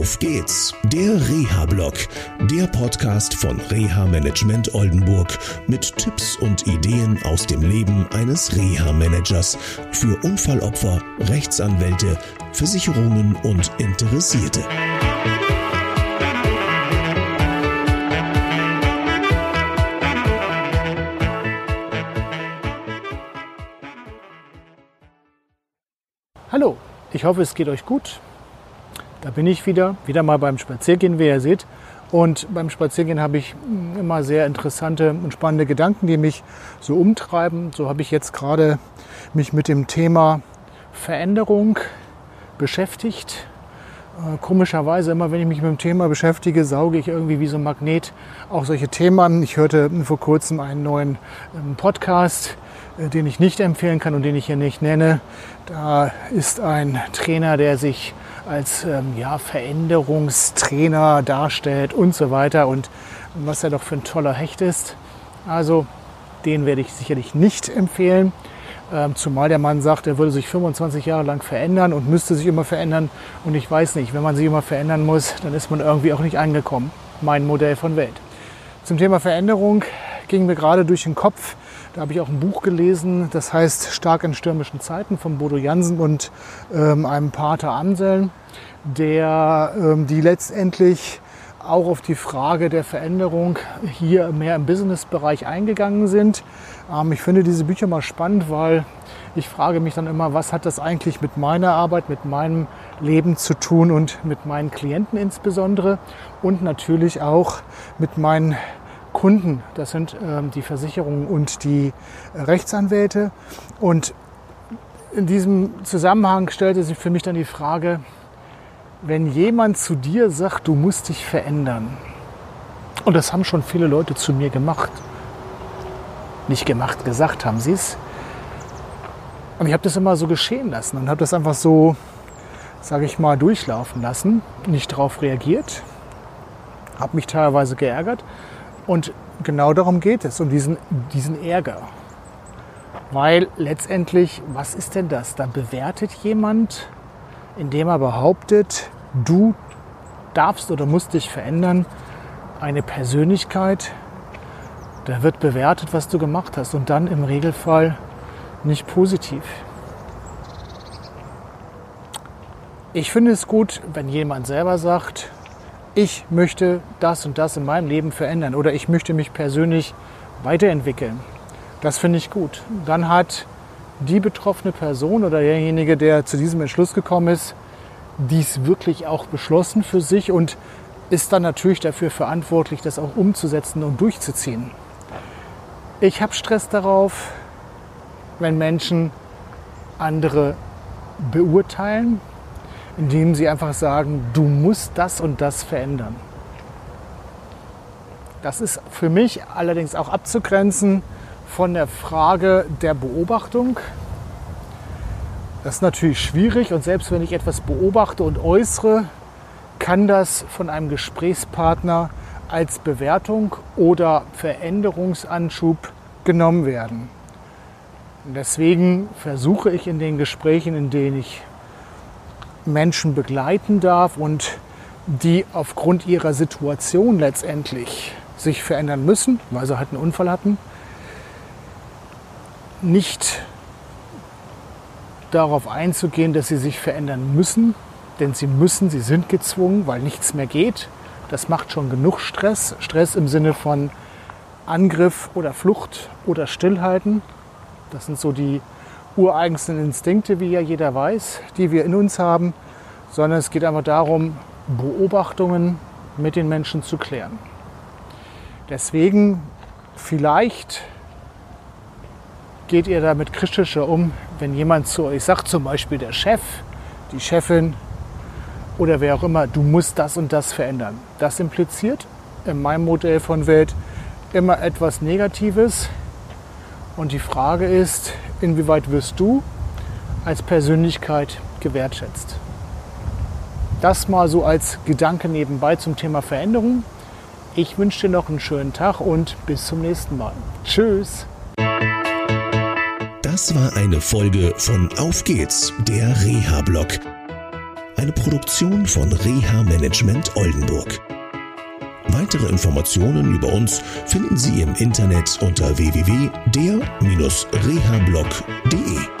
Auf geht's, der Reha-Blog, der Podcast von Reha Management Oldenburg mit Tipps und Ideen aus dem Leben eines Reha-Managers für Unfallopfer, Rechtsanwälte, Versicherungen und Interessierte. Hallo, ich hoffe, es geht euch gut. Da bin ich wieder, wieder mal beim Spaziergehen, wie ihr seht. Und beim Spaziergehen habe ich immer sehr interessante und spannende Gedanken, die mich so umtreiben. So habe ich jetzt gerade mich mit dem Thema Veränderung beschäftigt. Äh, komischerweise, immer wenn ich mich mit dem Thema beschäftige, sauge ich irgendwie wie so ein Magnet auch solche Themen an. Ich hörte vor kurzem einen neuen ähm, Podcast äh, den ich nicht empfehlen kann und den ich hier nicht nenne. Da ist ein Trainer, der sich als ähm, ja, Veränderungstrainer darstellt und so weiter und was er doch für ein toller Hecht ist. Also den werde ich sicherlich nicht empfehlen. Ähm, zumal der Mann sagt, er würde sich 25 Jahre lang verändern und müsste sich immer verändern. Und ich weiß nicht, wenn man sich immer verändern muss, dann ist man irgendwie auch nicht angekommen. Mein Modell von Welt. Zum Thema Veränderung ging mir gerade durch den Kopf, da habe ich auch ein Buch gelesen, das heißt Stark in stürmischen Zeiten von Bodo Jansen und ähm, einem Pater Anselm, der ähm, die letztendlich auch auf die Frage der Veränderung hier mehr im Business-Bereich eingegangen sind. Ähm, ich finde diese Bücher mal spannend, weil ich frage mich dann immer, was hat das eigentlich mit meiner Arbeit, mit meinem Leben zu tun und mit meinen Klienten insbesondere und natürlich auch mit meinen Kunden. Das sind ähm, die Versicherungen und die Rechtsanwälte. Und in diesem Zusammenhang stellte sich für mich dann die Frage, wenn jemand zu dir sagt, du musst dich verändern, und das haben schon viele Leute zu mir gemacht, nicht gemacht, gesagt haben sie es. Und ich habe das immer so geschehen lassen und habe das einfach so, sage ich mal, durchlaufen lassen, nicht darauf reagiert, habe mich teilweise geärgert und genau darum geht es, um diesen, diesen Ärger. Weil letztendlich, was ist denn das? Da bewertet jemand, indem er behauptet, du darfst oder musst dich verändern, eine Persönlichkeit. Da wird bewertet, was du gemacht hast und dann im Regelfall nicht positiv. Ich finde es gut, wenn jemand selber sagt, ich möchte das und das in meinem Leben verändern oder ich möchte mich persönlich weiterentwickeln. Das finde ich gut. Dann hat die betroffene Person oder derjenige, der zu diesem Entschluss gekommen ist, dies wirklich auch beschlossen für sich und ist dann natürlich dafür verantwortlich, das auch umzusetzen und durchzuziehen. Ich habe Stress darauf, wenn Menschen andere beurteilen, indem sie einfach sagen, du musst das und das verändern. Das ist für mich allerdings auch abzugrenzen von der Frage der Beobachtung. Das ist natürlich schwierig und selbst wenn ich etwas beobachte und äußere, kann das von einem Gesprächspartner als Bewertung oder Veränderungsanschub genommen werden. Deswegen versuche ich in den Gesprächen, in denen ich Menschen begleiten darf und die aufgrund ihrer Situation letztendlich sich verändern müssen, weil sie halt einen Unfall hatten, nicht darauf einzugehen, dass sie sich verändern müssen, denn sie müssen, sie sind gezwungen, weil nichts mehr geht. Das macht schon genug Stress. Stress im Sinne von Angriff oder Flucht oder Stillhalten. Das sind so die ureigensten Instinkte, wie ja jeder weiß, die wir in uns haben, sondern es geht einfach darum, Beobachtungen mit den Menschen zu klären. Deswegen vielleicht geht ihr damit kritischer um, wenn jemand zu euch sagt, zum Beispiel der Chef, die Chefin oder wer auch immer, du musst das und das verändern. Das impliziert in meinem Modell von Welt immer etwas Negatives. Und die Frage ist, inwieweit wirst du als Persönlichkeit gewertschätzt? Das mal so als Gedanke nebenbei zum Thema Veränderung. Ich wünsche dir noch einen schönen Tag und bis zum nächsten Mal. Tschüss. Das war eine Folge von Auf geht's, der Reha-Blog eine Produktion von Reha Management Oldenburg. Weitere Informationen über uns finden Sie im Internet unter www.der-rehablog.de.